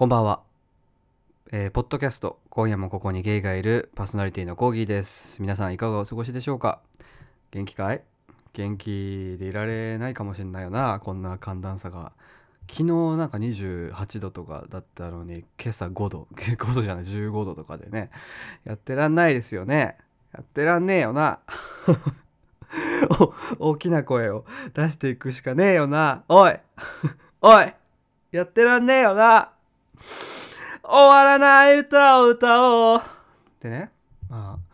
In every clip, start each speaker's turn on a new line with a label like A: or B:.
A: こんばんは。えーポッドキャスト、今夜もここにゲイがいるパーソナリティのコーギーです。皆さんいかがお過ごしでしょうか？元気かい？元気でいられないかもしれないよな、こんな寒暖差が。昨日なんか28度とかだったのに、今朝5度、5度じゃない、15度とかでね、やってらんないですよね。やってらんねえよな。お大きな声を出していくしかねえよな。おい おいやってらんねえよな終わらない歌を歌おう。でねまあ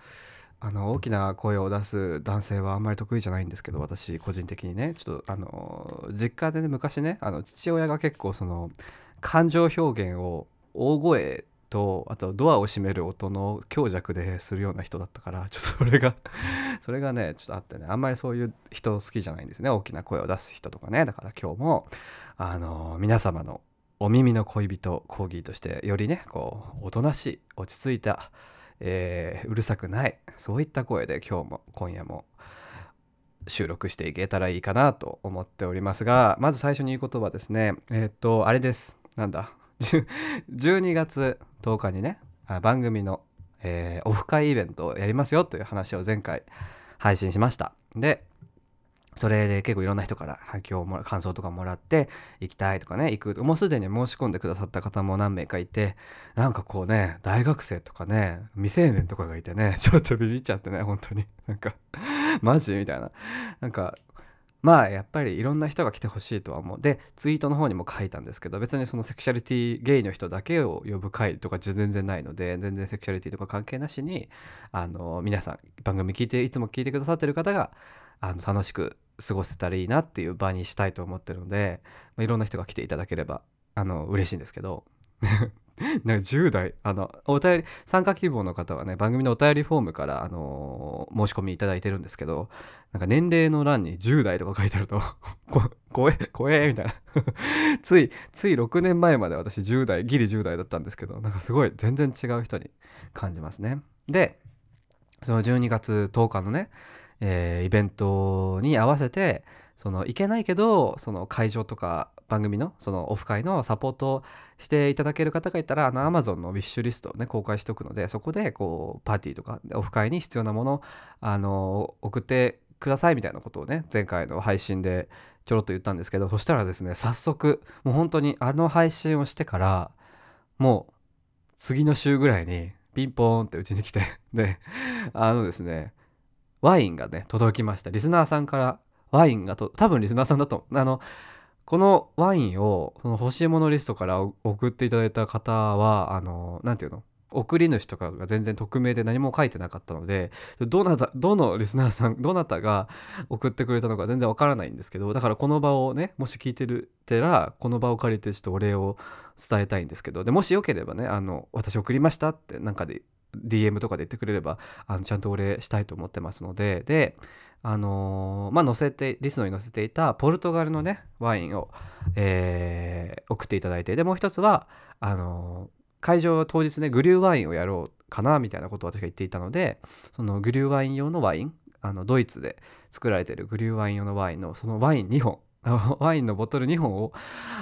A: あの大きな声を出す男性はあんまり得意じゃないんですけど私個人的にねちょっとあの実家でね昔ねあの父親が結構その感情表現を大声とあとドアを閉める音の強弱でするような人だったからちょっとそれが それがねちょっとあってねあんまりそういう人好きじゃないんですね。大きな声を出す人とかね。だから今日もあの皆様のお耳の恋人コーギーとしてよりねこうおとなしい落ち着いた、えーうるさくないそういった声で今日も今夜も収録していけたらいいかなと思っておりますがまず最初に言うことはですね。えーっとあれです。なんだ。12月10日にね番組の、えーオフ会イベントをやりますよという話を前回配信しました。でそれで結構いろんな人から反響も感想とかもらって行きたいとかね行くもうすでに申し込んでくださった方も何名かいてなんかこうね大学生とかね未成年とかがいてね ちょっとビビっちゃってね本当に。なんか マジみたいな。なんかまあやっぱりいろんな人が来てほしいとは思う。でツイートの方にも書いたんですけど別にそのセクシャリティゲイの人だけを呼ぶ会とか全然ないので全然セクシャリティとか関係なしにあの皆さん番組聞いていつも聞いてくださってる方があの楽しく過ごせたらいいなっていう場にしたいと思ってるので、まあ、いろんな人が来ていただければあの嬉しいんですけど。なんか10代あのお便り参加希望の方はね番組のお便りフォームから、あの申し込みいただいてるんですけどなんか年齢の欄に10代とか書いてあると 怖え怖えみたいな。ついつい6年前まで私10代ギリ10代だったんですけどなんかすごい全然違う人に感じますね。でその12月10日のねえーイベントに合わせてその行けないけどその会場とか番組のそのオフ会のサポートしていただける方がいたらあの Amazon のウィッシュリストをね公開しておくのでそこでこうパーティーとかオフ会に必要なものあの送ってくださいみたいなことをね前回の配信でちょろっと言ったんですけどそしたらですね早速もう本当にあの配信をしてからもう次の週ぐらいにピンポーンってうちに来てであのですねワインがね届きました。リスナーさんからワインがと多分リスナーさんだとあのこのワインをその欲しいものリストから送っていただいた方はあのなんていうの？送り主とかが全然匿名で何も書いてなかったのでどなたどのリスナーさんどなたが送ってくれたのか全然わからないんですけどだからこの場をねもし聞いてるてらこの場を借りてちょっとお礼を伝えたいんですけどでもしよければねあの私送りましたってなんかで DM とかで言ってくれればあのちゃんとお礼したいと思ってますのでであのーまあ載せてリストに載せていたポルトガルのねワインを、えー送っていただいてでもう一つはあのー会場当日ねグリューワインをやろうかなみたいなことを私が言っていたのでそのグリューワイン用のワインあのドイツで作られてるグリューワイン用のワインのそのワイン2本 ワインのボトル2本を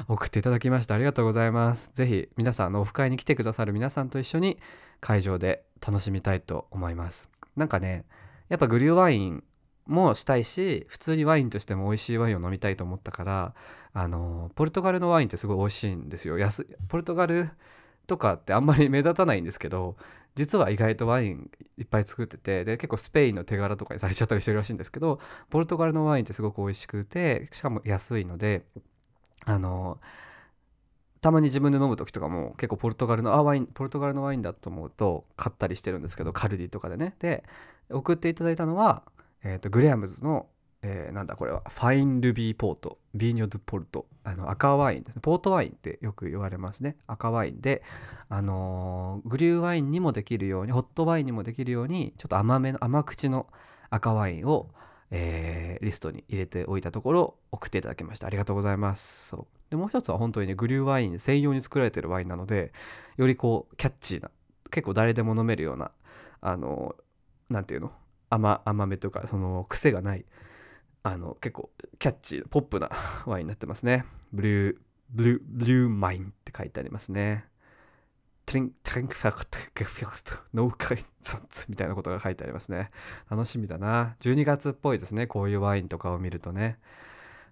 A: 送っていただきましてありがとうございます。ぜひ皆さんあのオフ会に来てくださる皆さんと一緒に会場で楽しみたいと思います。なんかねやっぱグリューワインもしたいし普通にワインとしても美味しいワインを飲みたいと思ったからあのポルトガルのワインってすごい美味しいんですよ安ポルトガルとかってあんまり目立たないんですけど実は意外とワインいっぱい作っててで結構スペインの手柄とかにされちゃったりしてるらしいんですけどポルトガルのワインってすごく美味しくてしかも安いのであのたまに自分で飲む時とかも結構ポルトガルのあワインポルトガルのワインだと思うと買ったりしてるんですけどカルディとかでね。で送っていただいたのは、えー、とグレアムズの、えーなんだこれはファインルビーポート。ビーニョ・ドゥ・ポルト。あの赤ワインですね。ポートワインってよく言われますね。赤ワインであのーグリューワインにもできるようにホットワインにもできるようにちょっと甘めの甘口の赤ワインを、えーリストに入れておいたところ送っていただきました。ありがとうございます。そう。でもう一つは本当にねグリューワイン専用に作られてるワインなのでよりこうキャッチーな結構誰でも飲めるようなあのなんていうの？甘甘めというかその癖がないあの結構キャッチーポップな ワインになってますね。ブリューブルー Glühwein って書いてありますね。トリン、 Trinkfertig、gewürzt、ノーカイザッツみたいなことが書いてありますね。楽しみだな。12月っぽいですね。こういうワインとかを見るとね。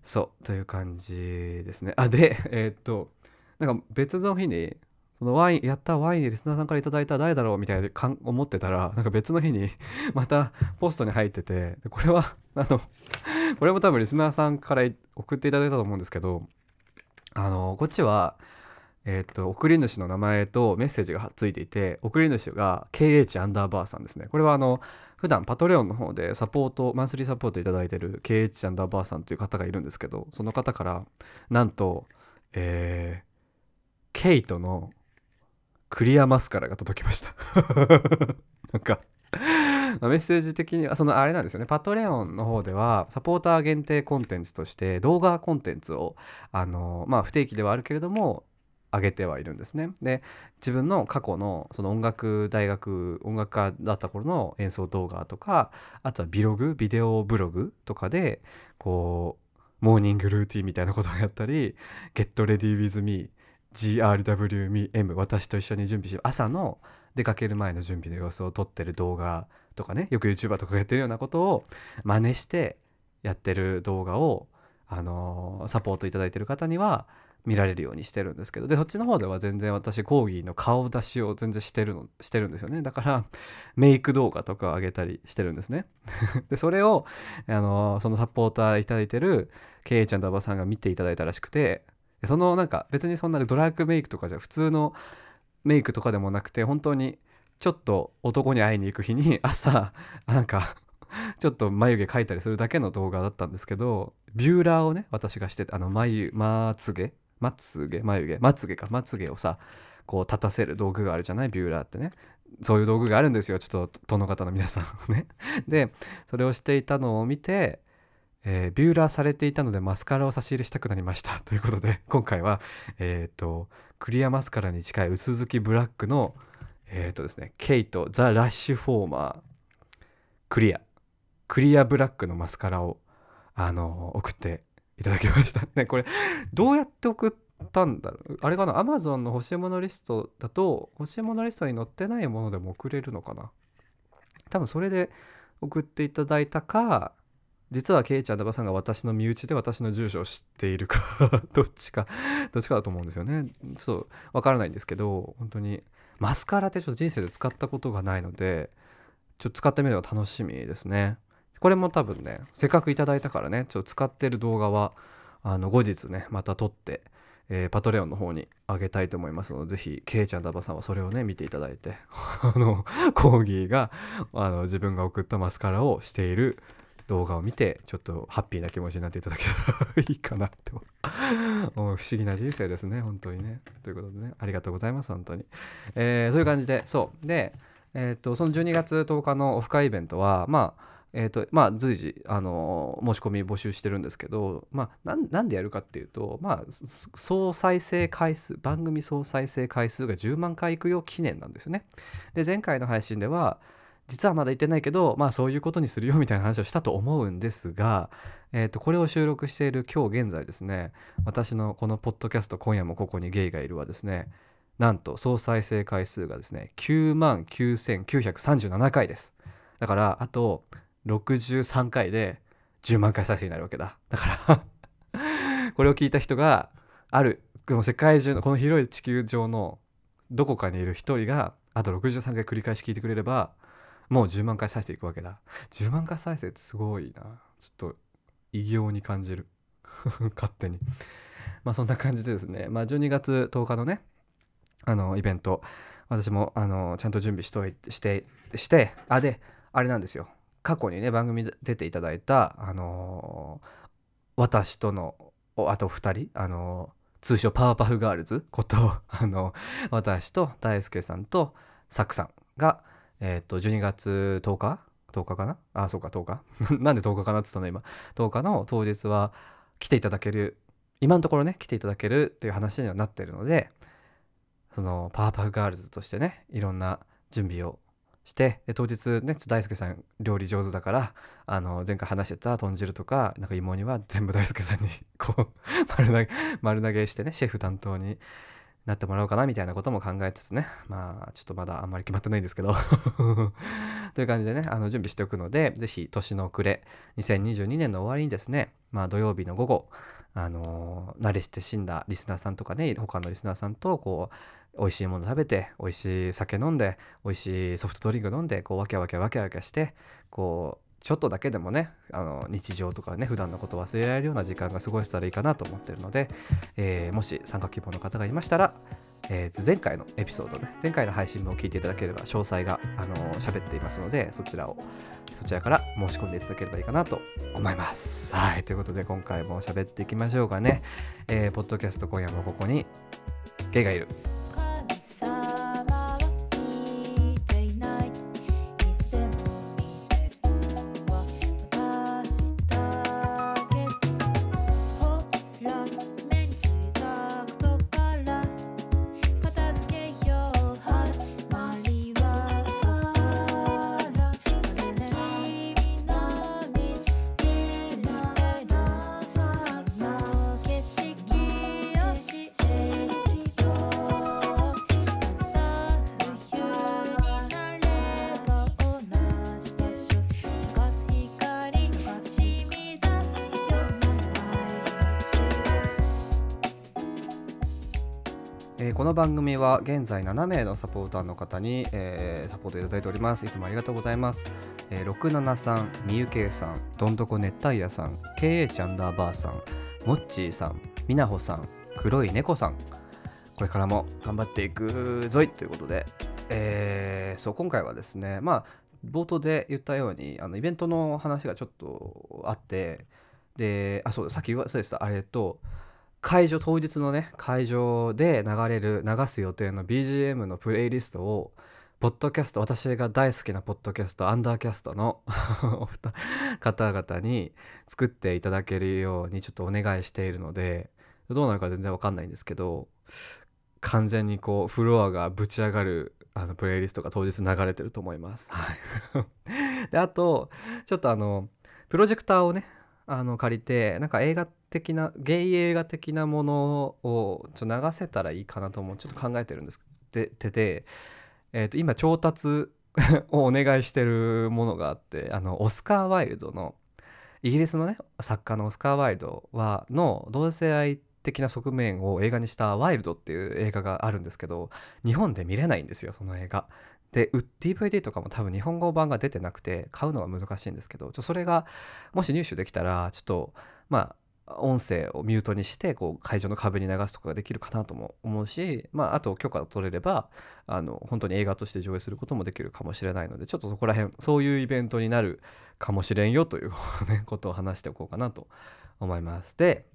A: そう、という感じですね。あ、で、えー、っと、なんか別の日に、そのワイン、やったワインリスナーさんから頂いた誰だろうみたいな思ってたら、なんか別の日に またポストに入ってて、これは、あの、これも多分リスナーさんから送っていただいたと思うんですけど、あの、こっちは、えっ、と、送り主の名前とメッセージがついていて、送り主が KH アンダーバーさんですね。これはあの、普段パトレオンの方でサポート、マンスリーサポートいただいてる KH アンダーバーさんという方がいるんですけど、その方から、なんと、えー、ケイトのクリアマスカラが届きました なんかメッセージ的にはそのあれなんですよねパトレオンの方ではサポーター限定コンテンツとして動画コンテンツをあのまあ不定期ではあるけれども上げてはいるんですね。で自分の過去のその音楽大学音楽家だった頃の演奏動画とかあとはビログビデオブログとかでこうモーニングルーティンみたいなことをやったり「Get Ready with Me」GRWME 私と一緒に準備し朝の出かける前の準備の様子を撮ってる動画とかねよく YouTuber とかやってるようなことを真似してやってる動画をあのー、サポートいただいてる方には見られるようにしてるんですけどでそっちの方では全然私講義の顔出しを全然してるのしてるんですよね。だからメイク動画とかを上げたりしてるんですね。でそれをあのそのサポーターいいてるケイちゃんと馬場さんが見ていただいたらしくてそのなんか別にそんなドラッグメイクとかじゃ普通のメイクとかでもなくて本当にちょっと男に会いに行く日に 朝なんかちょっと眉毛描いたりするだけの動画だったんですけどビューラーをね私がしてあの眉まつげまつげ眉毛まつげかまつげをさこう立たせる道具があるじゃない？ビューラーってね。そういう道具があるんですよ。ちょっと殿方の皆さん ね。でそれをしていたのを見て、えー、ビューラーされていたのでマスカラを差し入れしたくなりました。ということで今回はえっ、ー、とクリアマスカラに近い薄付きブラックのえっ、ー、とですねケイトザ・ラッシュフォーマークリア。クリアブラックのマスカラをあの送っていただきました。ねこれどうやって送ったんだろう？あれかな？Amazon の欲しいものリストだと欲しいものリストに載ってないものでも送れるのかな？多分それで送っていただいたか実はケイちゃんダバさんが私の身内で私の住所を知っているか どっちかどっちかだと思うんですよね。ちょっとわからないんですけど本当に。マスカラってちょっと人生で使ったことがないのでちょっと使ってみるのが楽しみですね。これも多分ねせっかくいただいたからねちょっと使ってる動画はあの後日ねまた撮って、えー、パトレオンの方にあげたいと思いますのでぜひケイちゃんダバさんはそれをね見ていただいて あのコーギーがあの自分が送ったマスカラをしている動画を見てちょっとハッピーな気持ちになっていただけたらいいかなと。不思議な人生ですね本当にね。ということでねありがとうございます本当に、えー、そういう感じでそう。でえっ、とその12月10日のオフ会イベントはまあえーとまあ、随時、あの申し込み募集してるんですけど、まあ、なんでやるかっていうと、まあ、総再生回数番組総再生回数が10万回いくよ記念なんですよね。で前回の配信では実はまだ言ってないけど、まあ、そういうことにするよみたいな話をしたと思うんですが、えー、とこれを収録している今日現在ですね私のこのポッドキャスト「今夜もここにゲイがいる」はですねなんと総再生回数がですね9万9937回です。だからあと63回で10万回再生になるわけだ。だから これを聞いた人がある、この世界中の、この広い地球上のどこかにいる一人が、あと63回繰り返し聞いてくれれば、もう10万回再生いくわけだ。10万回再生ってすごいな。ちょっと異形に感じる。勝手に。まあそんな感じでですね、まあ12月10日のね、あの、イベント、私も、あの、ちゃんと準備しといて、して、して、あ、で、あれなんですよ。過去にね番組出ていただいた、あのー、私とのあと2人、あのー、通称パワーパフガールズこと、あの私と大輔さんとサクさんが、えっ、と12月10日？10日かな？あそうか10日。なんで10日かな？って言ったの今。10日の当日は来ていただける今のところね来ていただけるっていう話にはなってるのでそのパワーパフガールズとしてねいろんな準備をしてで当日ね大輔さん料理上手だからあの前回話してた豚汁とかなんか芋煮は全部大輔さんにこう 丸投げ丸投げしてねシェフ担当になってもらおうかなみたいなことも考えつつね。まあちょっとまだあんまり決まってないんですけど。という感じでねあの準備しておくので是非年の暮れ2022年の終わりにですねまあ土曜日の午後あのー、慣れして死んだリスナーさんとかね他のリスナーさんとこう美味しいもの食べて美味しい酒飲んで美味しいソフトドリンク飲んでこうわけわけわけわけしてこうちょっとだけでもねあの日常とかね普段のことを忘れられるような時間が過ごせたらいいかなと思ってるので、えー、もし参加希望の方がいましたら、えー、前回のエピソードね前回の配信も聞いていただければ詳細があの喋っていますのでそちらをそちらから申し込んでいただければいいかなと思います。はいということで今回も喋っていきましょうかね、えー、ポッドキャスト今夜もここにゲイがいる。えー、この番組は現在7名のサポーターの方に、えー、サポートいただいております。いつもありがとうございます。えー、673、みゆけいさん、どんどこ熱帯夜さん、けいちゃんダーバーさん、もっちーさん、みなほさん、黒い猫さん、これからも頑張っていくぞいということで、えー、そう今回はですね、まあ、冒頭で言ったように、あのイベントの話がちょっとあって、で、あ、そう、さっき言わそうでした、あれと、会場当日のね会場で流れる流す予定の BGM のプレイリストをポッドキャスト私が大好きなポッドキャストアンダーキャストの 方々に作っていただけるようにちょっとお願いしているのでどうなるか全然わかんないんですけど完全にこうフロアがぶち上がるあのプレイリストが当日流れてると思います。はい、であとちょっとあのプロジェクターをねあの借りてなんか映画的なゲイ映画的なものをちょ流せたらいいかなと思うちょっと考えてるんですでてて、えー、と今調達をお願いしてるものがあってあのオスカー・ワイルドのイギリスのね作家のオスカー・ワイルドはの同性愛的な側面を映画にした「ワイルド」っていう映画があるんですけど日本で見れないんですよその映画。で DVD とかも多分日本語版が出てなくて買うのは難しいんですけどちょそれがもし入手できたらちょっとまあ音声をミュートにしてこう会場の壁に流すとかができるかなとも思うし、まあ、あと許可を取れればあの本当に映画として上映することもできるかもしれないのでちょっとそこら辺そういうイベントになるかもしれんよという ことを話しておこうかなと思います。で、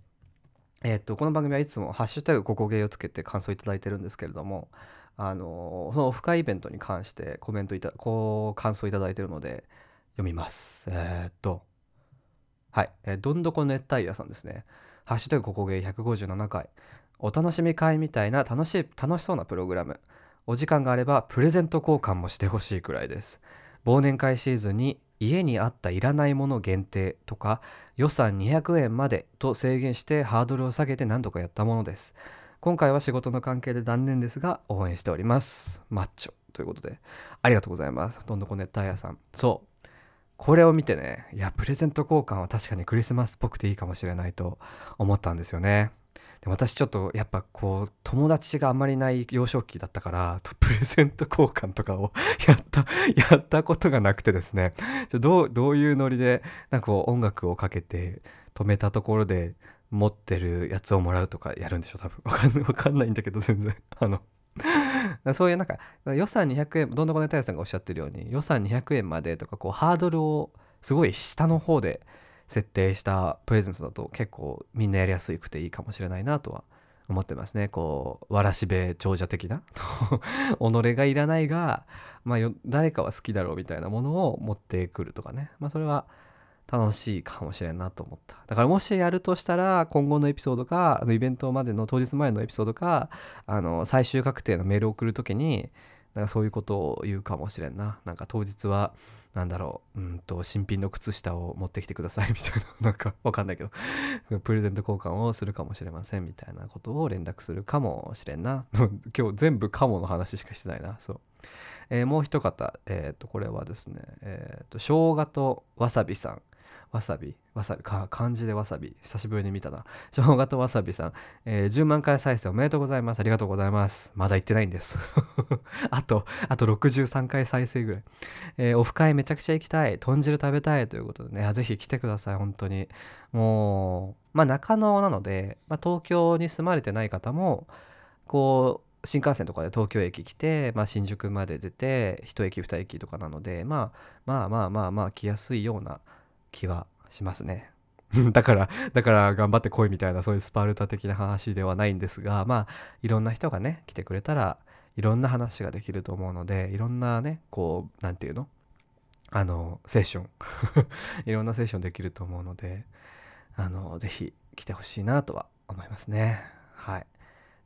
A: えー、っとこの番組はいつも「ハッシュタグここゲー」をつけて感想いただいてるんですけれどもあのそのオフ会イベントに関してコメントいたこう感想いただいてるので読みます。えー、っと。はい、えー、どんどこ熱帯夜さんですね。ハッシュタグここゲー157回。お楽しみ会みたいな楽しい楽しそうなプログラム。お時間があればプレゼント交換もしてほしいくらいです。忘年会シーズンに家にあったいらないもの限定とか予算200円までと制限してハードルを下げて何度かやったものです。今回は仕事の関係で断念ですが応援しております。マッチョということで。ありがとうございます。どんどこ熱帯夜さん。そう。これを見てねいやプレゼント交換は確かにクリスマスっぽくていいかもしれないと思ったんですよね。で私ちょっとやっぱこう友達があんまりない幼少期だったからプレゼント交換とかをやった やったことがなくてですね。どうどういうノリでなんかこう音楽をかけて止めたところで持ってるやつをもらうとかやるんでしょ多分。わかんないんだけど全然。あの。そういうなんか予算200円どんなこねたやさんがおっしゃってるように予算200円までとかこうハードルをすごい下の方で設定したプレゼントだと結構みんなやりやすくていいかもしれないなとは思ってますね。こうわらしべ長者的な己がいらないが、まあ、誰かは好きだろうみたいなものを持ってくるとかね。まあそれは楽しいかもしれんなと思った。だからもしやるとしたら、今後のエピソードか、あのイベントまでの当日前のエピソードか、あの、最終確定のメールを送るときに、なんかそういうことを言うかもしれんな。なんか当日はなんだろううんと新品の靴下を持ってきてくださいみたいな。なんかわかんないけど。プレゼント交換をするかもしれませんみたいなことを連絡するかもしれんな。今日全部カモの話しかしてないな。そう。えー、もう一方、えっ、ー、と、これはですね、えっ、ー、と、生姜とわさびさん。わさびわさびか漢字でわさび久しぶりに見たな。生姜とわさびさん、えー、10万回再生おめでとうございます。ありがとうございます。まだ行ってないんです。あとあと63回再生ぐらい、えー、オフ会めちゃくちゃ行きたい。豚汁食べたい。ということでね。ぜひ来てください。本当に。もうまあ中野なので、まあ、東京に住まれてない方もこう新幹線とかで東京駅来て、まあ、新宿まで出て1駅2駅とかなので、まあ、まあまあまあまあ来やすいような気はしますね。だから、だから頑張って来いみたいなそういうスパルタ的な話ではないんですが、まあいろんな人がね、来てくれたらいろんな話ができると思うので、いろんなね、こう、なんていうの？あの、セッション いろんなセッションできると思うので、あの、ぜひ来てほしいなとは思いますね。はい。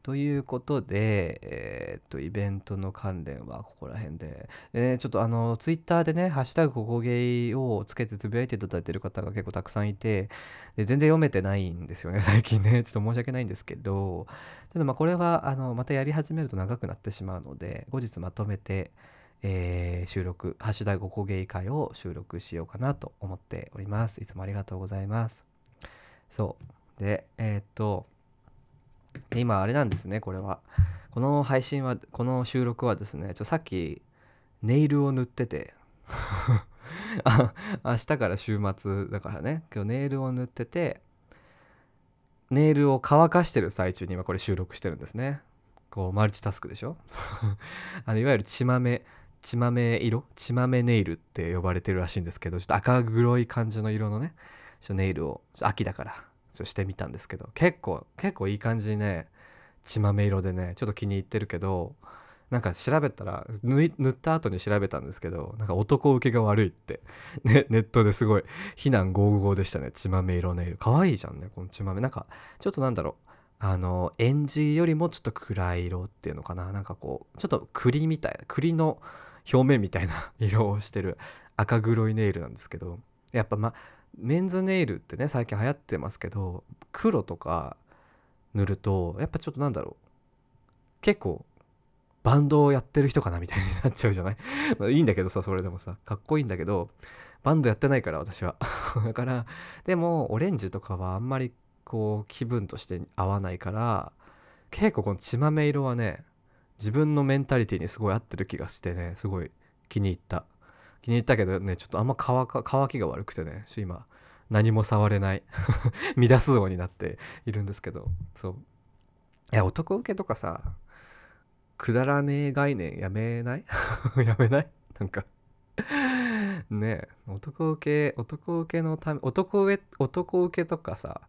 A: ということで、えー、っと、イベントの関連はここら辺で。でね、ちょっとあの、ツイッターでね、ハッシュタグここゲイをつけてつぶやいていただいてる方が結構たくさんいて、で全然読めてないんですよね、最近ね。ちょっと申し訳ないんですけど、ただまあこれは、あの、またやり始めると長くなってしまうので、後日まとめて、えー、収録、ハッシュタグここゲイ会を収録しようかなと思っております。いつもありがとうございます。そう。で、えー、っと、今あれなんですねこれは。この配信はこの収録はですねちょさっきネイルを塗ってて。あ明日から週末だからね。今日ネイルを塗っててネイルを乾かしてる最中に今これ収録してるんですね。こうマルチタスクでしょ？あのいわゆる血豆血豆色？血豆ネイルって呼ばれてるらしいんですけどちょっと赤黒い感じの色のねネイルを秋だから。してみたんですけど結構結構いい感じにね血豆色でねちょっと気に入ってるけどなんか調べたら塗った後に調べたんですけどなんか男受けが悪いって、ね、ネットですごい非難合々でしたね血豆色ネイル。可愛いじゃんねこの血豆。なんかちょっとなんだろうあのエンジよりもちょっと暗い色っていうのかな。なんかこうちょっと栗みたいな栗の表面みたいな 色をしてる赤黒いネイルなんですけどやっぱまメンズネイルってね最近流行ってますけど黒とか塗るとやっぱちょっとなんだろう。結構バンドをやってる人かなみたいになっちゃうじゃない？いいんだけどさそれでもさかっこいいんだけどバンドやってないから私は。だからでもオレンジとかはあんまりこう気分として合わないから結構この血豆色はね自分のメンタリティにすごい合ってる気がしてねすごい気に入った。気に入ったけどねちょっとあんま乾乾きが悪くてね今何も触れない。乱す王になっているんですけど。そう。いや男受けとかさくだらねえ概念やめない？やめない？なんか。ね男受け男受けのため男受男受けとかさ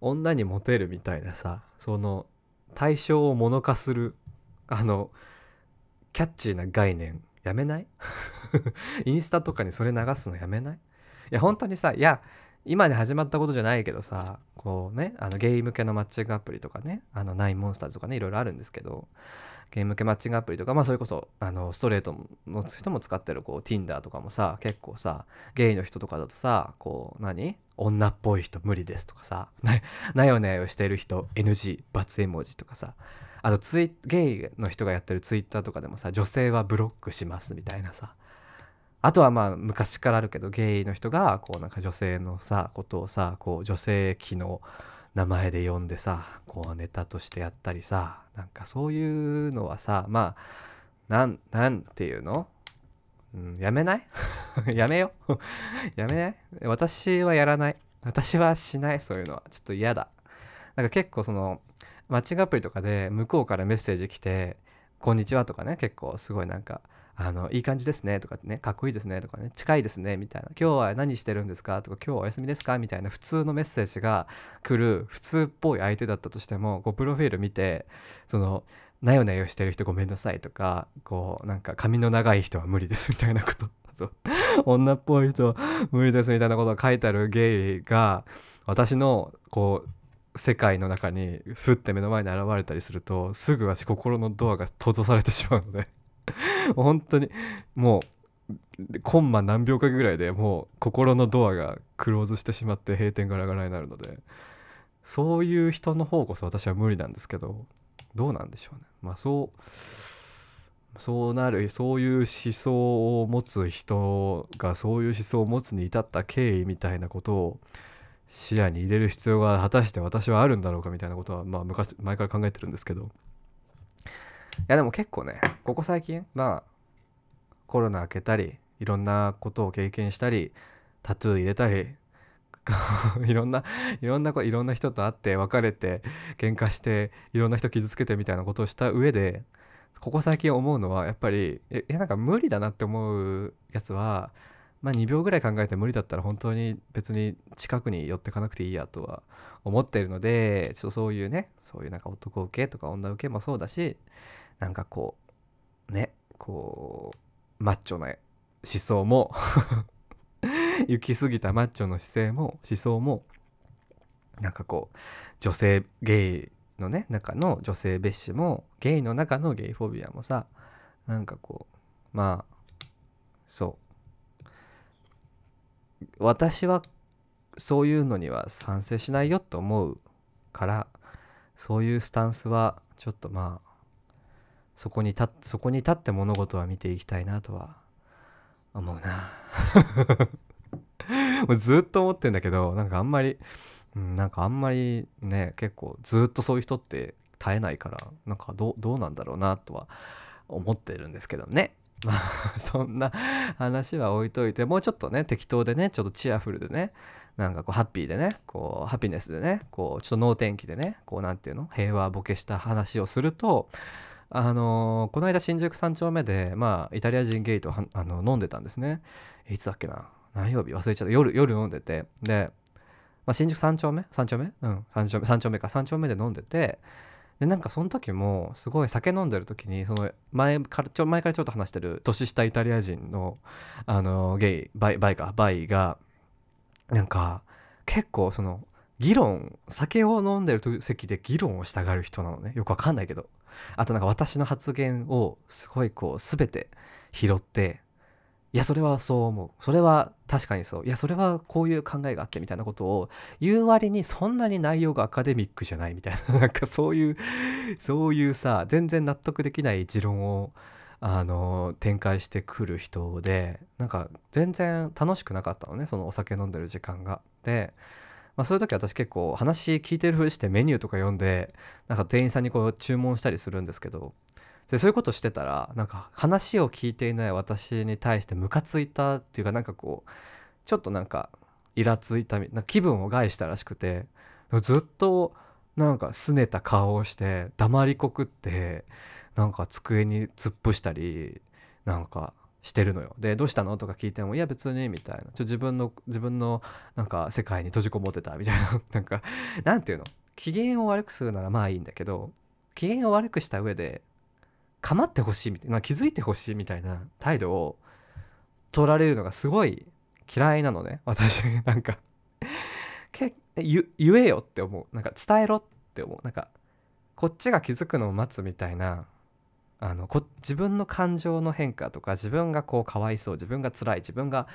A: 女にモテるみたいなさその対象を物化するあのキャッチーな概念やめない？インスタとかにそれ流すのやめない？いや本当にさいや今で始まったことじゃないけどさこうねあのゲーム系のマッチングアプリとかねあのナインモンスターズとかねいろいろあるんですけどゲーム系マッチングアプリとかまあそれこそあのストレートの人も使ってるこう Tinder とかもさ結構さゲイの人とかだとさこう何？女っぽい人無理ですとかさなよなよしてる人 NG 罰絵文字とかさあとツイゲイの人がやってるツイッターとかでもさ女性はブロックしますみたいなさあとはまあ昔からあるけどゲイの人がこうなんか女性のさことをさこう女性器の名前で呼んでさこうネタとしてやったりさなんかそういうのはさまあなんなんていうの、うん、やめない？やめよやめない？私はやらない。私はしない。そういうのは。ちょっと嫌だ。なんか結構そのマッチングアプリとかで向こうからメッセージ来て「こんにちは」とかね結構すごいなんかあの、いい感じですねとかね、かっこいいですねとかね、近いですねみたいな、今日は何してるんですか？とか、今日はお休みですか？みたいな普通のメッセージが来る普通っぽい相手だったとしても、こう、プロフィール見て、その、なよなよしてる人ごめんなさいとか、こう、なんか髪の長い人は無理ですみたいなこと。と、女っぽい人無理ですみたいなことが書いてあるゲイが、私の、こう、世界の中にふって目の前に現れたりするとすぐ私心のドアが閉ざされてしまうので。本当にもうコンマ何秒かぐらいでもう心のドアがクローズしてしまって閉店ガラガラになるので。そういう人の方こそ私は無理なんですけどどうなんでしょうね。まあそうそうなるそういう思想を持つ人がそういう思想を持つに至った経緯みたいなことを視野に入れる必要が果たして私はあるんだろうかみたいなことはまあ昔前から考えてるんですけど。やでも結構ねここ最近まあコロナ明けたりいろんなことを経験したりタトゥー入れたり いろんないろんないろんな人と会って別れて喧嘩していろんな人傷つけてみたいなことをした上でここ最近思うのはやっぱりいやなんか無理だなって思うやつはまあ2秒ぐらい考えて無理だったら本当に別に近くに寄ってかなくていいやとは思ってるのでちょっとそういうねそういうなんか男受けとか女受けもそうだしなんかこうねこうマッチョな思想も 行き過ぎたマッチョの姿勢も思想もなんかこう女性ゲイのね中の女性蔑視もゲイの中のゲイフォビアもさなんかこうまあそう。私はそういうのには賛成しないよと思うからそういうスタンスはちょっとまあそこに立ってそこに立って物事は見ていきたいなとは思うな もうずっと思ってんだけどなんかあんまりうん、なんかあんまりね結構ずっとそういう人って絶えないからなんかどうなんだろうなとは思ってるんですけどね。そんな話は置いといてもうちょっとね適当でねちょっとチアフルでねなんかこうハッピーでねこうハピネスでねこうちょっと能天気でねこうなんていうの平和ボケした話をするとあのー、この間新宿三丁目でまあイタリア人ゲイとあの飲んでたんですね。いつだっけな？何曜日？忘れちゃった。夜夜飲んでて。でまあ、新宿3丁目 ?3 丁目？うん、3丁目、3丁目か、3丁目で飲んでて、で、なんかその時も、すごい酒飲んでる時に、その前から、ちょ前からちょっと話してる年下イタリア人の、あの、ゲイ、バイ、バイか、バイが、なんか、結構その、議論、酒を飲んでる席で議論をしたがる人なのね。よくわかんないけど。あとなんか私の発言をすごいこう、すべて拾って、いやそれはそう思うそれは確かにそういやそれはこういう考えがあってみたいなことを言う割にそんなに内容がアカデミックじゃないみたいななんかそういう そういうさ全然納得できない持論をあの展開してくる人でなんか全然楽しくなかったのねそのお酒飲んでる時間が。でまあ、そういう時私結構話聞いてるふりしてメニューとか読んでなんか店員さんにこう注文したりするんですけどでそういうことしてたらなんか話を聞いていない私に対してムカついたっていうかなんかこうちょっとなんかイラついたな気分を害したらしくてずっとなんか拗ねた顔をして黙りこくってなんか机に突っ伏したりなんかしてるのよ。でどうしたの？とか聞いてもいや別にみたいな。ちょ自分の自分のなんか世界に閉じこもってたみたいな。なんかなんていうの？機嫌を悪くするならまあいいんだけど機嫌を悪くした上で構ってほしいみたいな気づいてほしいみたいな態度を取られるのがすごい嫌いなのね。私 なんかけ言えよって思う。なんか伝えろって思う。なんかこっちが気づくのを待つみたいなあのこ自分の感情の変化とか自分がこうかわいそう自分が辛い自分が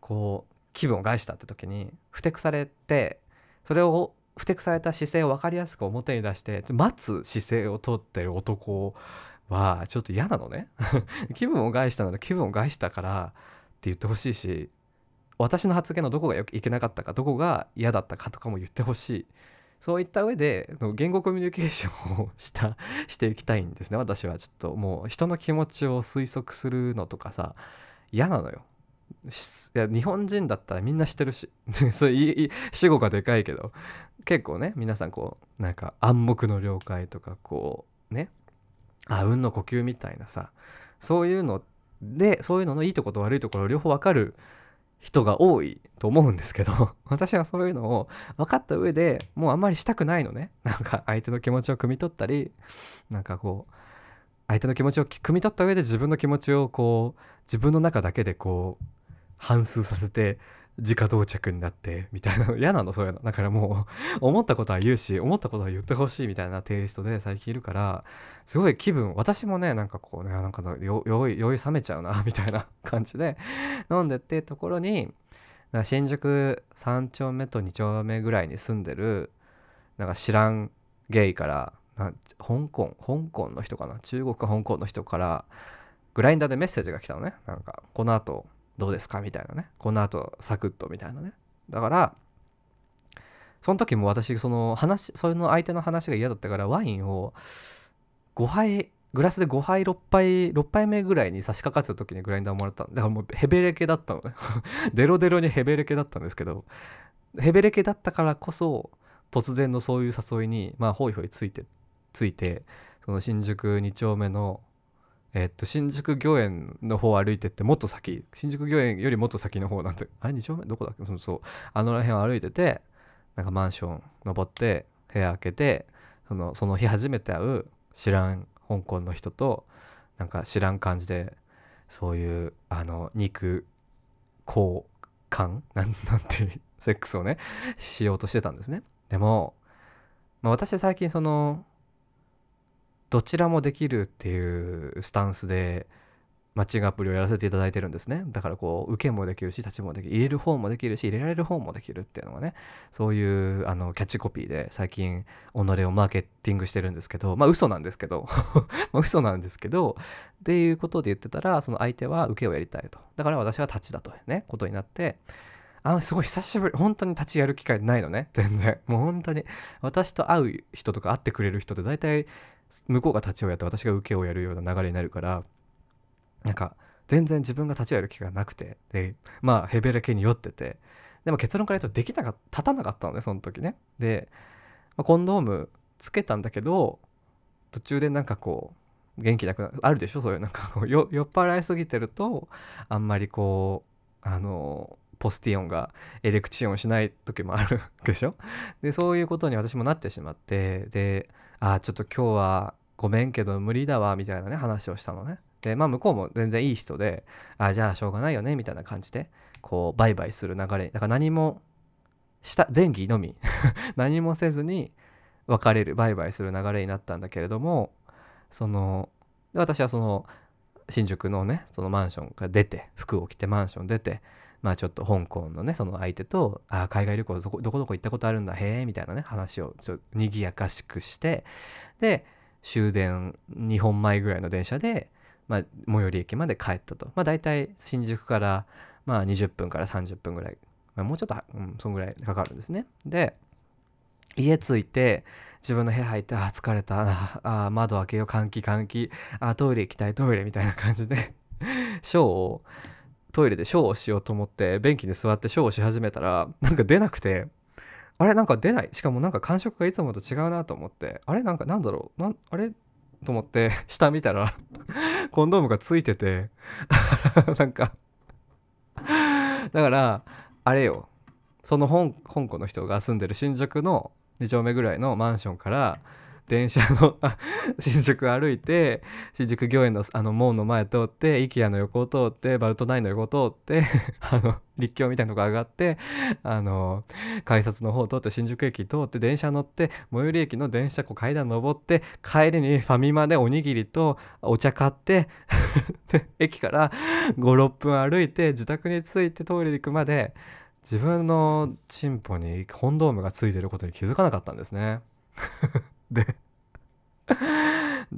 A: こう気分を害したって時にふてくされてそれをふてくされた姿勢を分かりやすく表に出して待つ姿勢をとってる男はちょっと嫌なのね。気分を害したなら気分を害したからって言ってほしいし私の発言のどこがいけなかったかどこが嫌だったかとかも言ってほしい。そういった上で言語コミュニケーションをした していきたいんですね。私はちょっともう人の気持ちを推測するのとかさ嫌なのよ。いや日本人だったらみんな知ってるし。そういい主語がでかいけど。結構ね皆さんこうなんか暗黙の了解とかこうね。あ運の呼吸みたいなさ。そういうのでそういうののいいとこと悪いところ両方分かる人が多いと思うんですけど 私はそういうのを分かった上でもうあんまりしたくないのね。なんか相手の気持ちを汲み取ったりなんかこう相手の気持ちを汲み取った上で自分の気持ちをこう自分の中だけでこう反数させて直到着になってみたいな嫌なのそういうのだからもう思ったことは言うし思ったことは言ってほしいみたいなテイストで最近いるからすごい気分私もねなんかこうねなんか酔い酔い冷めちゃうなみたいな感じで。飲んでってところに新宿3丁目と2丁目ぐらいに住んでるなんか知らんゲイから香港香港の人かな？中国か香港の人からグラインダーでメッセージが来たのね。なんかこの後どうですか？みたいなね。この後サクッとみたいなね。だからその時も私その話それの相手の話が嫌だったからワインを5杯グラスで5杯6杯6杯目ぐらいに差し掛かってた時にグラインダーもらっただからもうヘベレケだったのね。デロデロにヘベレケだったんですけどヘベレケだったからこそ突然のそういう誘いにまあホイホイついてついてその新宿2丁目のえっと新宿御苑の方を歩いてってもっと先新宿御苑よりもっと先の方なんてあれ2丁目？どこだっけ？そうそう。あの辺を歩いててなんかマンション登って部屋開けてそのその日初めて会う知らん香港の人となんか知らん感じでそういうあの肉交換？なんなんていうセックスをねしようとしてたんですね。でも、まあ、私最近そのどちらもできるっていうスタンスでマッチングアプリをやらせていただいてるんですね。だからこう受けもできるし立ちもできる入れる方もできるし入れられる方もできるっていうのがねそういうあのキャッチコピーで最近己をマーケティングしてるんですけどまあ嘘なんですけど まあ嘘なんですけどっていうことで言ってたらその相手は受けをやりたいと。だから私は立ちだとねことになってあすごい久しぶり本当に立ちやる機会ないのね全然。もう本当に私と会う人とか会ってくれる人って大体向こうが立ちをやって私が受けをやるような流れになるからなんか全然自分が立ちをやる気がなくてでまあヘベレケに酔っててでも結論から言うとできなかった立たなかったのねその時ね。で、まあ、コンドームつけたんだけど途中でなんかこう元気なくなるあるでしょ？そういうなんかこう 酔っ払いすぎてるとあんまりこうあのポスティオンがエレクチオンしない時もあるでしょ？でそういうことに私もなってしまってであちょっと今日はごめんけど無理だわみたいなね話をしたのね。でまあ向こうも全然いい人であじゃあしょうがないよねみたいな感じでこうバイバイする流れ。だから何もした前期のみ。何もせずに別れるバイバイする流れになったんだけれどもその私はその新宿のねそのマンションから出て服を着てマンション出てまあちょっと香港のねその相手とあ海外旅行どこどこ行ったことあるんだへえみたいなね話をちょっと賑やかしくしてで終電2本前ぐらいの電車で、まあ、最寄り駅まで帰ったと。まあ大体新宿からまあ20分から30分ぐらい、まあ、もうちょっと、うん、そんぐらいかかるんですね。で家着いて自分の部屋入ってあ疲れた。あ窓開けよう。換気換気。あトイレ行きたいトイレみたいな感じで。ショーをトイレでショーをしようと思って便器に座ってショーをし始めたらなんか出なくてあれなんか出ない。しかもなんか感触がいつもと違うなと思って。あれなんかなんだろう。あれ？と思って 下見たらコンドームがついてて なんかだからあれよ。その香港の人が住んでる新宿の2丁目ぐらいのマンションから電車の新宿歩いて新宿御苑のあの門の前通って IKEA の横を通ってバルトナインの横を通って あの立教みたいなとこ上がってあの改札の方を通って新宿駅通って電車乗って最寄り駅の電車こう階段登って帰りにファミマでおにぎりとお茶買って で駅から56分歩いて自宅に着いてトイレ行くまで自分のチンポにコンドームがついてることに気づかなかったんですね。で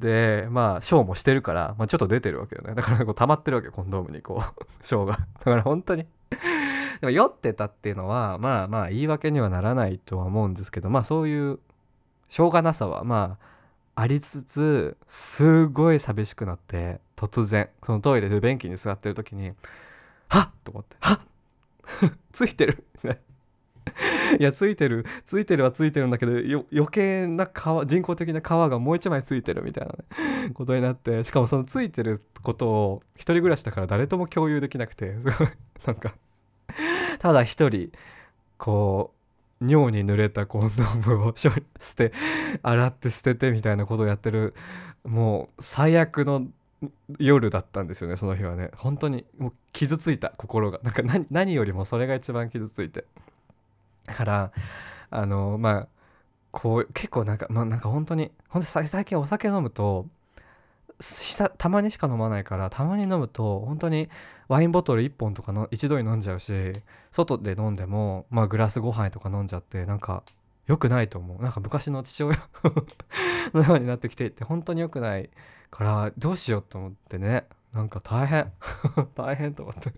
A: でまあショーもしてるから、まあ、ちょっと出てるわけよね。だからこう溜まってるわけよコンドームにこう。ショーが。だから本当に。でも酔ってたっていうのはまあまあ言い訳にはならないとは思うんですけどまあそういうしょうがなさはまあありつつすごい寂しくなって突然そのトイレで便器に座ってる時にはっと思ってはっ ついてる いやついてる。ついてるはついてるんだけど余計な皮人工的な皮がもう一枚ついてるみたいなね ことになってしかもそのついてることを一人暮らしだから誰とも共有できなくてすごい。なんかただ一人こう尿に濡れたコンドームを捨て洗って捨ててみたいなことをやってるもう最悪の夜だったんですよねその日はね。本当にもう傷ついた心が。なんか何よりもそれが一番傷ついて。だからあのまあこう結構なんかまあなんか本当に本当に最近お酒飲むとたまにしか飲まないからたまに飲むと本当にワインボトル1本とかの一度に飲んじゃうし外で飲んでも、まあ、グラス5杯とか飲んじゃってなんか良くないと思う。なんか昔の父親 のようになってきていて本当に良くないからどうしようと思ってね。なんか大変。大変と思って。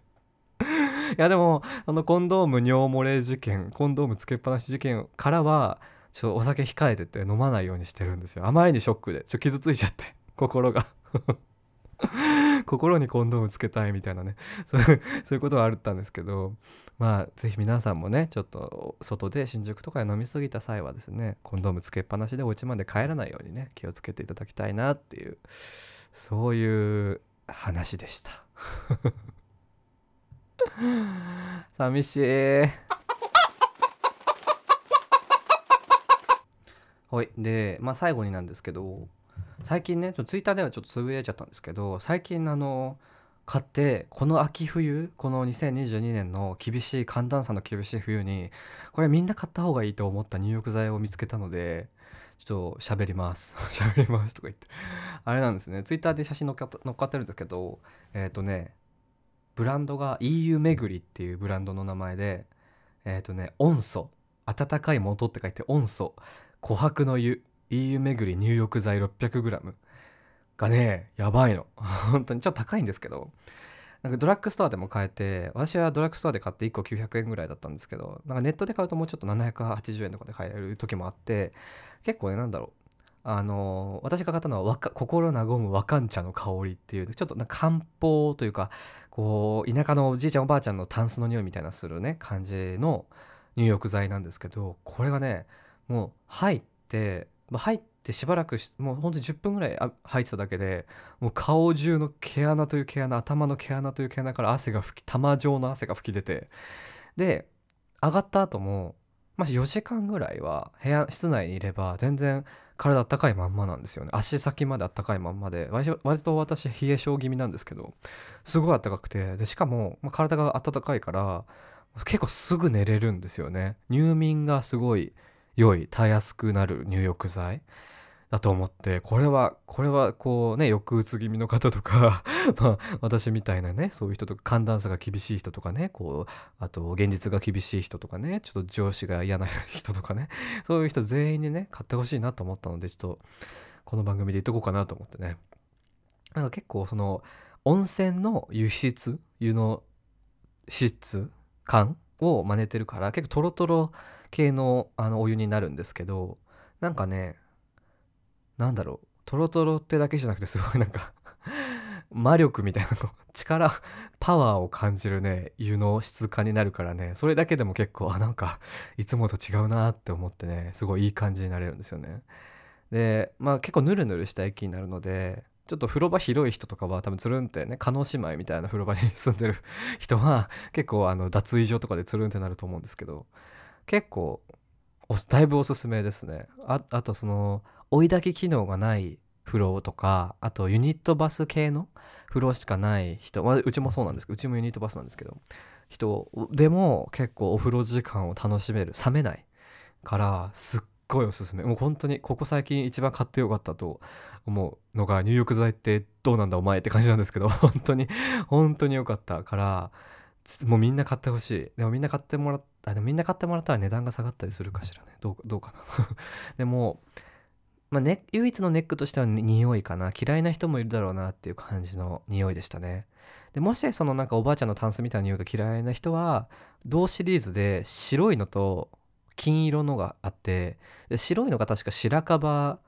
A: いやでもあのコンドーム尿漏れ事件コンドームつけっぱなし事件からはちょっとお酒控えてて飲まないようにしてるんですよ。あまりにショックでちょ傷ついちゃって心が。心にコンドームつけたいみたいなね。そういうことはあったんですけどまあ是非皆さんもねちょっと外で新宿とかで飲み過ぎた際はですねコンドームつけっぱなしでお家まで帰らないようにね気をつけていただきたいなっていうそういう話でした。寂しい。はい。でまあ最後になんですけど最近ねツイッターではちょっとつぶやいちゃったんですけど最近あの買ってこの秋冬この2022年の厳しい寒暖差の厳しい冬にこれみんな買った方がいいと思った入浴剤を見つけたのでちょっと喋ります。喋りますとか言って。あれなんですね。ツイッターで写真載っかっかってるんですけどえっ、ー、とねブランドが EU 巡りっていうブランドの名前でえっ、ー、とね温素温かい元って書いて温素琥珀の湯 EU 巡り入浴剤 600g がねやばいの。本当にちょっと高いんですけどなんかドラッグストアでも買えて私はドラッグストアで買って1個900円ぐらいだったんですけどなんかネットで買うともうちょっと780円とかで買える時もあって結構ねなんだろう。あの私が買ったのは心和む和漢茶の香りっていうちょっと漢方というかこう田舎のおじいちゃんおばあちゃんのタンスの匂いみたいなするね感じの入浴剤なんですけどこれがねもう入って、入ってしばらくしもうほんとに10分ぐらい入ってただけでもう顔中の毛穴という毛穴頭の毛穴という毛穴から汗が吹き玉状の汗が吹き出てで上がった後もまあ、4時間ぐらいは部屋室内にいれば全然体あったかいまんまなんですよね。足先まであったかいまんまで。割と私冷え性気味なんですけどすごいあったかくて。でしかも、まあ、体が温かいから結構すぐ寝れるんですよね。入眠がすごい良いたやすくなる入浴剤。だと思ってこれはこれはこうね抑うつ気味の方とか まあ私みたいなねそういう人とか寒暖差が厳しい人とかねこうあと現実が厳しい人とかねちょっと上司が嫌な人とかね そういう人全員にね買ってほしいなと思ったのでちょっとこの番組で言っとこうかなと思ってね。なんか結構その温泉の輸出湯の質感を真似てるから結構トロトロ系のあのお湯になるんですけどなんかねなんだろうトロトロってだけじゃなくてすごいなんか 魔力みたいなの力パワーを感じるね湯の質感になるからねそれだけでも結構あなんかいつもと違うなって思ってねすごいいい感じになれるんですよね。でまあ結構ヌルヌルした駅になるのでちょっと風呂場広い人とかは多分つるんってね叶姉妹みたいな風呂場に住んでる 人は結構あの脱衣所とかでつるんってなると思うんですけど結構だいぶおすすめですね。ああとその追い炊き機能がない風呂とかあとユニットバス系の風呂しかない人、まあ、うちもそうなんですけどうちもユニットバスなんですけど人でも結構お風呂時間を楽しめる冷めないからすっごいおすすめ。もう本当にここ最近一番買ってよかったと思うのが入浴剤ってどうなんだお前って感じなんですけど 本当に本当に良かったからもうみんな買ってほしい。でもみんな買ってもらったでもみんな買ってもらったら値段が下がったりするかしらね。どうどうかな。でも、まあね、唯一のネックとしては匂いかな。嫌いな人もいるだろうなっていう感じの匂いでしたね。でもしそのなんかおばあちゃんのタンスみたいな匂いが嫌いな人は同シリーズで白いのと金色のがあってで白いのが確か白樺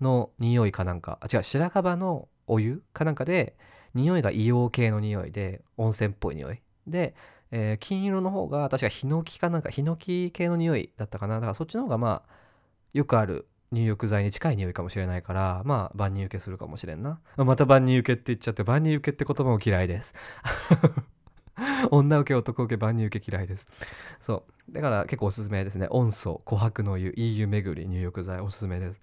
A: の匂いかなんか。あ違う白樺のお湯かなんかで匂いが硫黄系の匂いで温泉っぽい匂い。で、えー、金色の方が確かヒノキかなんかヒノキ系の匂いだったかな。だからそっちの方がまあよくある入浴剤に近い匂いかもしれないからまあ万人受けするかもしれんな。また万人受けって言っちゃって万人受けって言葉も嫌いです。女受け男受け万人受け嫌いです。そう。だから結構おすすめですね。温素琥珀の湯 EU 巡り入浴剤おすすめです。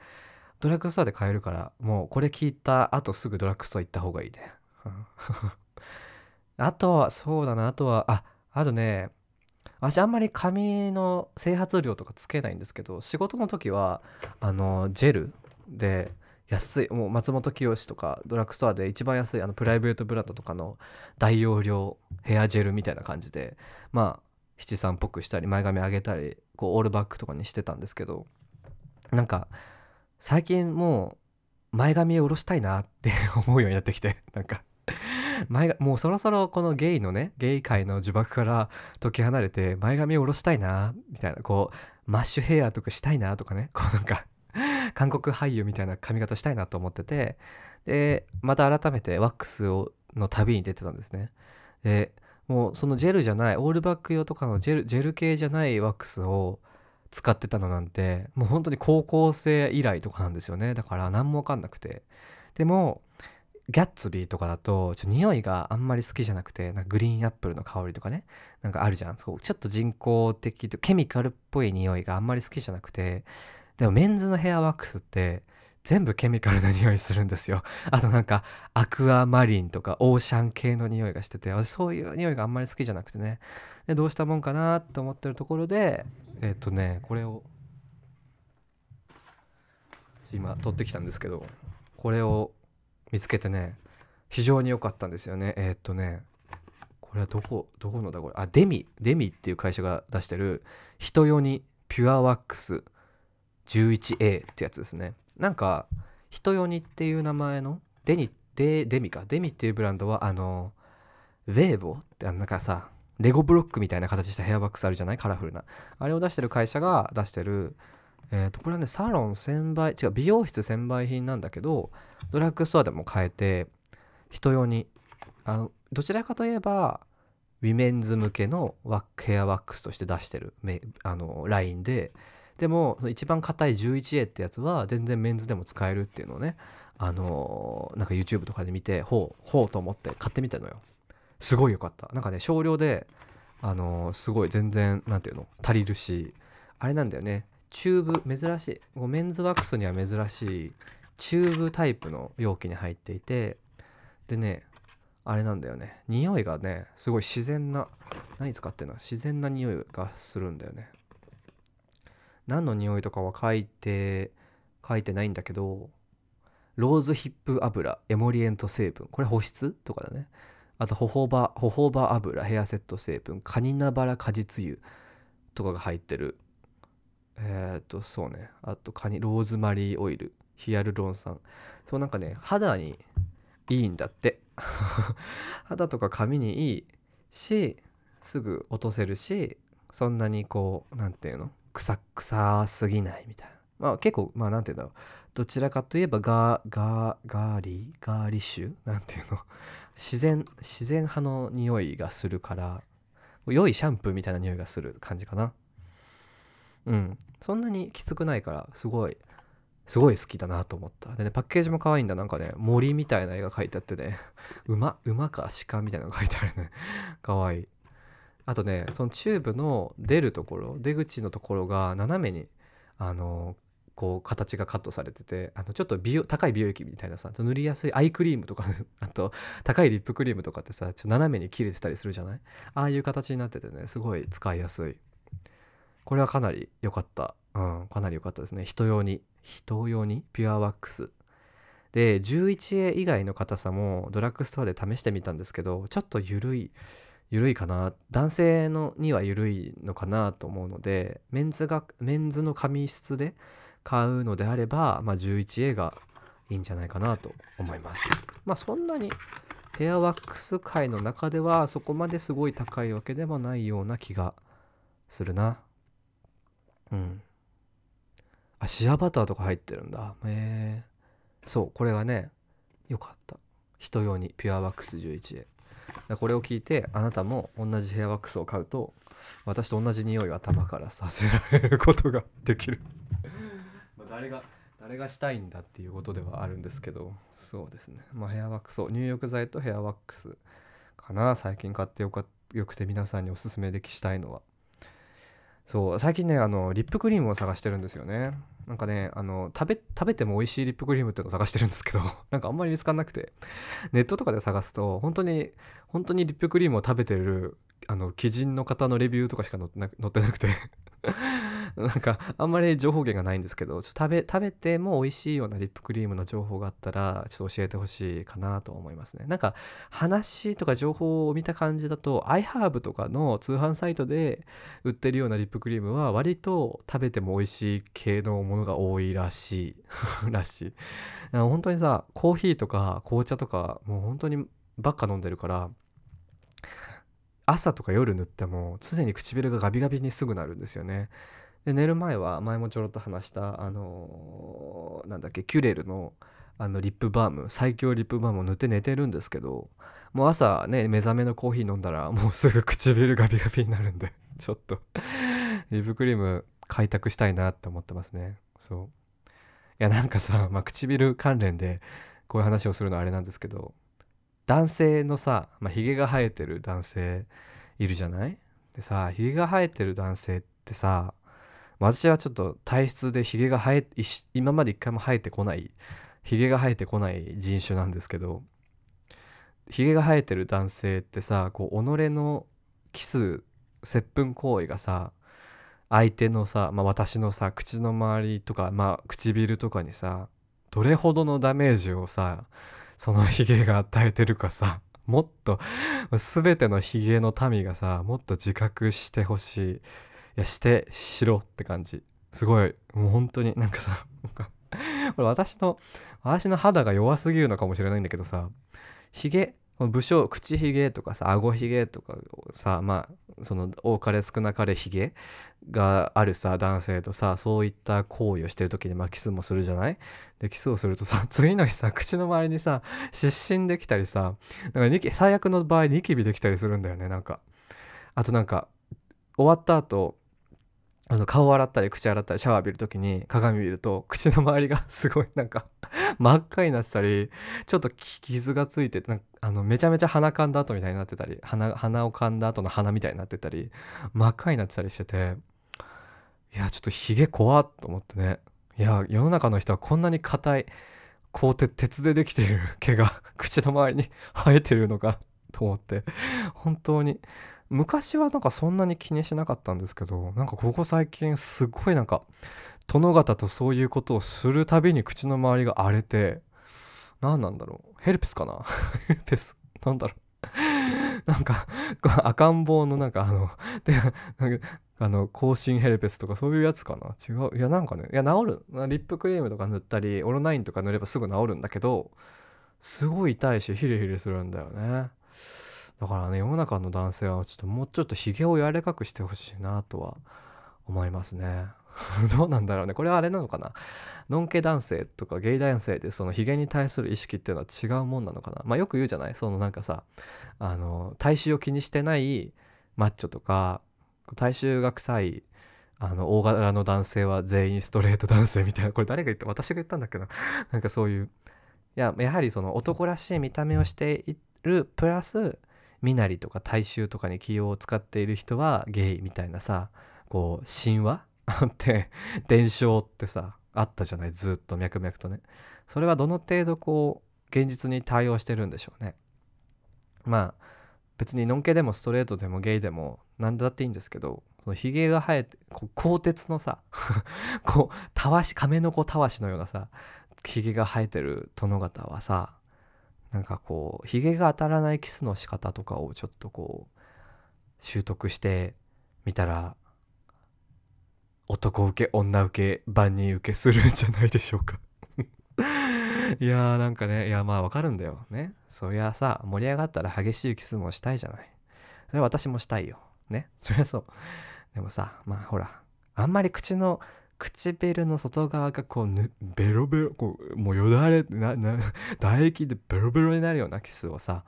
A: ドラッグストアで買えるからもうこれ聞いた後すぐドラッグストア行った方がいいね。あとはそうだな。あとはああとね私あんまり髪の整髪量とかつけないんですけど仕事の時はあのジェルで安いもう松本清とかドラッグストアで一番安いあのプライベートブランドとかの大容量ヘアジェルみたいな感じでまあ七三っぽくしたり前髪上げたりこうオールバックとかにしてたんですけどなんか最近もう前髪を下ろしたいなって 思うようになってきてなんか。前がもうそろそろこのゲイのねゲイ界の呪縛から解き離れて前髪を下ろしたいなみたいなこうマッシュヘアとかしたいなとかね こうなんか韓国俳優みたいな髪型したいなと思っててでまた改めてワックスをの旅に出てたんですね。でもうそのジェルじゃないオールバック用とかのジェルジェル系じゃないワックスを使ってたのなんてもう本当に高校生以来とかなんですよね。だから何も分かんなくて。でもギャッツビーとかだとちょ匂いがあんまり好きじゃなくてなんかグリーンアップルの香りとかねなんかあるじゃん。そうちょっと人工的とケミカルっぽい匂いがあんまり好きじゃなくてでもメンズのヘアワックスって全部ケミカルな匂いするんですよ。あとなんかアクアマリンとかオーシャン系の匂いがしててそういう匂いがあんまり好きじゃなくてね。でどうしたもんかなと思ってるところでえっ、とねこれを今取ってきたんですけどこれを見つけてね非常に良かったんですよね。えっ、とねこれはどこどこのだこれ？あデミデミっていう会社が出してる人用にピュアワックス 11A ってやつですね。なんか人用にっていう名前のデニデデミか？デミっていうブランドはあのウェーボってあのなんかさレゴブロックみたいな形したヘアバックスあるじゃない？カラフルな。あれを出してる会社が出してるえっ、とこれはねサロン専売違う美容室専売品なんだけどドラッグストアでも買えて人用にあのどちらかといえばウィメンズ向けのワックヘアワックスとして出してるめあのラインででも一番硬い 11A ってやつは全然メンズでも使えるっていうのをねあのなんか YouTube とかで見てほうほうと思って買ってみたのよ。すごい良かった。なんかね少量であのすごい全然なんていうの足りるしあれなんだよね。チューブ珍しい。メンズワックスには珍しいチューブタイプの容器に入っていてでねあれなんだよね。匂いがねすごい自然な何使ってんの？自然な匂いがするんだよね。何の匂いとかは書いて書いてないんだけどローズヒップ油エモリエント成分。これ保湿とかだね。あとホホバホホバ油ヘアセット成分カニナバラ果実油とかが入ってるえっ、とそうね。あとカニローズマリーオイル。ヒアルロン酸。そうなんかね肌にいいんだって。肌とか髪にいいしすぐ落とせるしそんなにこう何て言うの？臭臭すぎないみたいな。まあ結構まあ何て言うんだろう。どちらかといえばガーガーガーリー？ガーリッシュ？なんていうの？自然自然派の匂いがするから良いシャンプーみたいな匂いがする感じかな。うん。そんなにきつくないからすごいすごい好きだなと思った。でねパッケージも可愛いんだ。なんかね森みたいな絵が描いてあってね。馬馬か鹿みたいなのが書いてあるね。可愛い。あとねそのチューブの出るところ出口のところが斜めにあのこう形がカットされててあのちょっと美容高い美容液みたいなさ塗りやすいアイクリームとか あと高いリップクリームとかってさちょっと斜めに切れてたりするじゃない？ああいう形になっててねすごい使いやすい。これはかなり良かった。うんかなり良かったですね。人用に。人用に？ピュアワックス。で 11A 以外の硬さもドラッグストアで試してみたんですけどちょっと緩い緩いかな。男性のには緩いのかなと思うのでメンズがメンズの髪質で買うのであれば、まあ、11A がいいんじゃないかなと思います。まあそんなにヘアワックス界の中ではそこまですごい高いわけでもないような気がするな。うん。あシアバターとか入ってるんだ。へえそうこれがねよかった。人用にピュアワックス 11A これを聞いてあなたも同じヘアワックスを買うと私と同じ匂いを頭からさせられることができる。ま誰が誰がしたいんだっていうことではあるんですけどそうですね。まあヘアワックスそう入浴剤とヘアワックスかな。最近買ってよかよくて皆さんにおすすめできしたいのは。そう最近ねあのリップクリームを探してるんですよね。なんかねあの食べ食べても美味しいリップクリームっていうのを探してるんですけど なんかあんまり見つかんなくて。ネットとかで探すと本当に本当にリップクリームを食べてるあの鬼人の方のレビューとかしか載ってなくて。なんかあんまり情報源がないんですけどちょっと食べ食べても美味しいようなリップクリームの情報があったらちょっと教えてほしいかなと思いますね。なんか話とか情報を見た感じだと iHerb とかの通販サイトで売ってるようなリップクリームは割と食べても美味しい系のものが多いらしい。らしい。本当にさコーヒーとか紅茶とかもう本当にばっか飲んでるから朝とか夜塗っても常に唇がガビガビにすぐなるんですよね。で寝る前は前もちょろっと話したあのー、なんだっけキュレルのあのリップバーム最強リップバームを塗って寝てるんですけどもう朝ね目覚めのコーヒー飲んだらもうすぐ唇ガビガビになるんで ちょっとリップクリーム開拓したいなって思ってますね。そう。いやなんかさ、まあ、唇関連でこういう話をするのはあれなんですけど男性のさ、まあ、ヒゲが生えてる男性いるじゃない？でさヒゲが生えてる男性ってさ私はちょっと体質でヒゲが生え今まで一回も生えてこないヒゲが生えてこない人種なんですけどヒゲが生えてる男性ってさこう己のキス接吻行為がさ相手のさ、まあ、私のさ口の周りとか、まあ、唇とかにさどれほどのダメージをさそのヒゲが与えてるかさもっと全てのヒゲの民がさもっと自覚してほしい。やしてしろって感じ。すごい。もう本当になんかさこれ私の私の肌が弱すぎるのかもしれないんだけどさヒゲ武将口ひげとかさ顎ひげとかさまあその多かれ少なかれひげがあるさ男性とさそういった行為をしてる時にまあキスもするじゃない？でキスをするとさ 次の日さ口の周りにさ湿疹できたりさなんか最悪の場合ニキビできたりするんだよねなんか。あとなんか終わった後あの顔洗ったり口洗ったりシャワー浴びる時に鏡見ると口の周りが すごいなんか 真っ赤になってたりちょっと傷がついてなんかあのめちゃめちゃ鼻かんだ後みたいになってたり鼻鼻をかんだ後の鼻みたいになってたり真っ赤になってたりしてていやちょっとヒゲ怖っと思ってね。いや世の中の人はこんなに硬いこうて鉄でできている 毛が口の周りに生えてるのかと思って。本当に昔はなんかそんなに気にしなかったんですけどなんかここ最近すごいなんか殿方とそういうことをするたびに口の周りが荒れて何なんだろう？ヘルペスかな？ヘルペス？なんだろう？なんか赤ん坊のなんかあのでなんかあの口唇ヘルペスとかそういうやつかな？違う？いやなんかねいや治る。リップクリームとか塗ったりオロナインとか塗ればすぐ治るんだけどすごい痛いしヒリヒリするんだよね。だからね世の中の男性はちょっともうちょっとひげを柔らかくしてほしいなとは思いますね。どうなんだろうね。これはあれなのかな？ノンケ男性とかゲイ男性でそのヒゲに対する意識っていうのは違うもんなのかな？まあよく言うじゃない？そのなんかさあの体臭を気にしてないマッチョとか体臭が臭いあの大柄の男性は全員ストレート男性みたいな。これ誰が言った？私が言ったんだっけどなんかそういう。いややはりその男らしい見た目をしているプラス身なりとか大衆とかに気を使っている人はゲイみたいなさこう神話？って伝承ってさあったじゃない？ずっと脈々とね。それはどの程度こう現実に対応してるんでしょうね。まあ別にのんけでもストレートでもゲイでも何だっていいんですけどそのヒゲが生えてこう鋼鉄のさ こうたわし亀の子たわしのようなさヒゲが生えてる殿方はさなんかこうひげが当たらないキスの仕方とかをちょっとこう習得してみたら男受け女受け万人受けするんじゃないでしょうか。いやーなんかねいやまあわかるんだよ。ね。そりゃさ盛り上がったら激しいキスもしたいじゃない。それは私もしたいよ。ね。そりゃそう。でもさまあほらあんまり口の唇の外側がこうぬベロベロこうもうよだれなな 唾液でベロベロになるようなキスをさ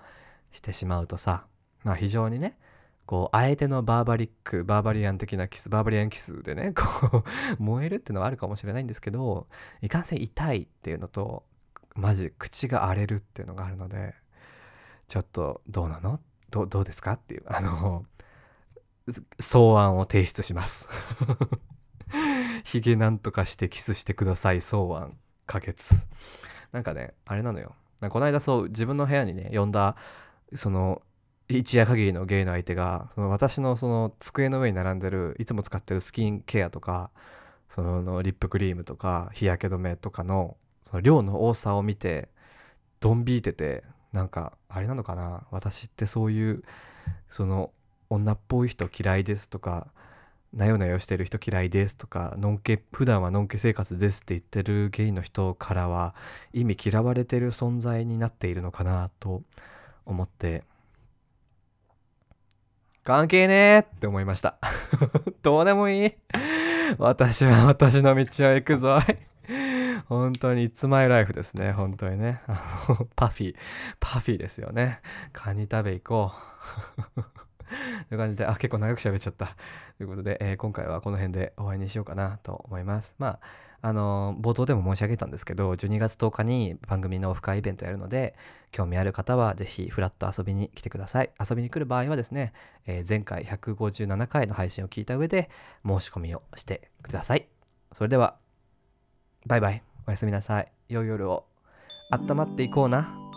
A: してしまうとさまあ非常にねこうあえてのバーバリックバーバリアン的なキスバーバリアンキスでねこう 燃えるっていうのはあるかもしれないんですけどいかんせん痛いっていうのとマジ口が荒れるっていうのがあるのでちょっとどうなの？どどうですか？っていうあの 草案を提出します。ヒゲなんとかしてキスしてください草案可決。なんかねあれなのよ。なこの間そう自分の部屋にね呼んだその一夜限りのゲイの相手がその私のその机の上に並んでるいつも使ってるスキンケアとかそのリップクリームとか日焼け止めとかのその量の多さを見てドン引いててなんかあれなのかな？私ってそういうその女っぽい人嫌いですとかなよなよしてる人嫌いですとかのんけ普段はのんけ生活ですって言ってるゲイの人からは意味嫌われてる存在になっているのかなと思って関係ねえって思いました。どうでもいい。私は私の道を行くぞ本当に It's my life ですね。本当にね。パフィーパフィーですよね。カニ食べ行こう。という感じで、あ、結構長く喋っちゃった。ということで、えー、今回はこの辺で終わりにしようかなと思います。まあ、あのー、冒頭でも申し上げたんですけど、12月10日に番組のオフ会イベントやるので、興味ある方はぜひフラット遊びに来てください。遊びに来る場合はですね、えー、前回157回の配信を聞いた上で申し込みをしてください。それでは、バイバイ。おやすみなさい。良い夜を。温まっていこうな。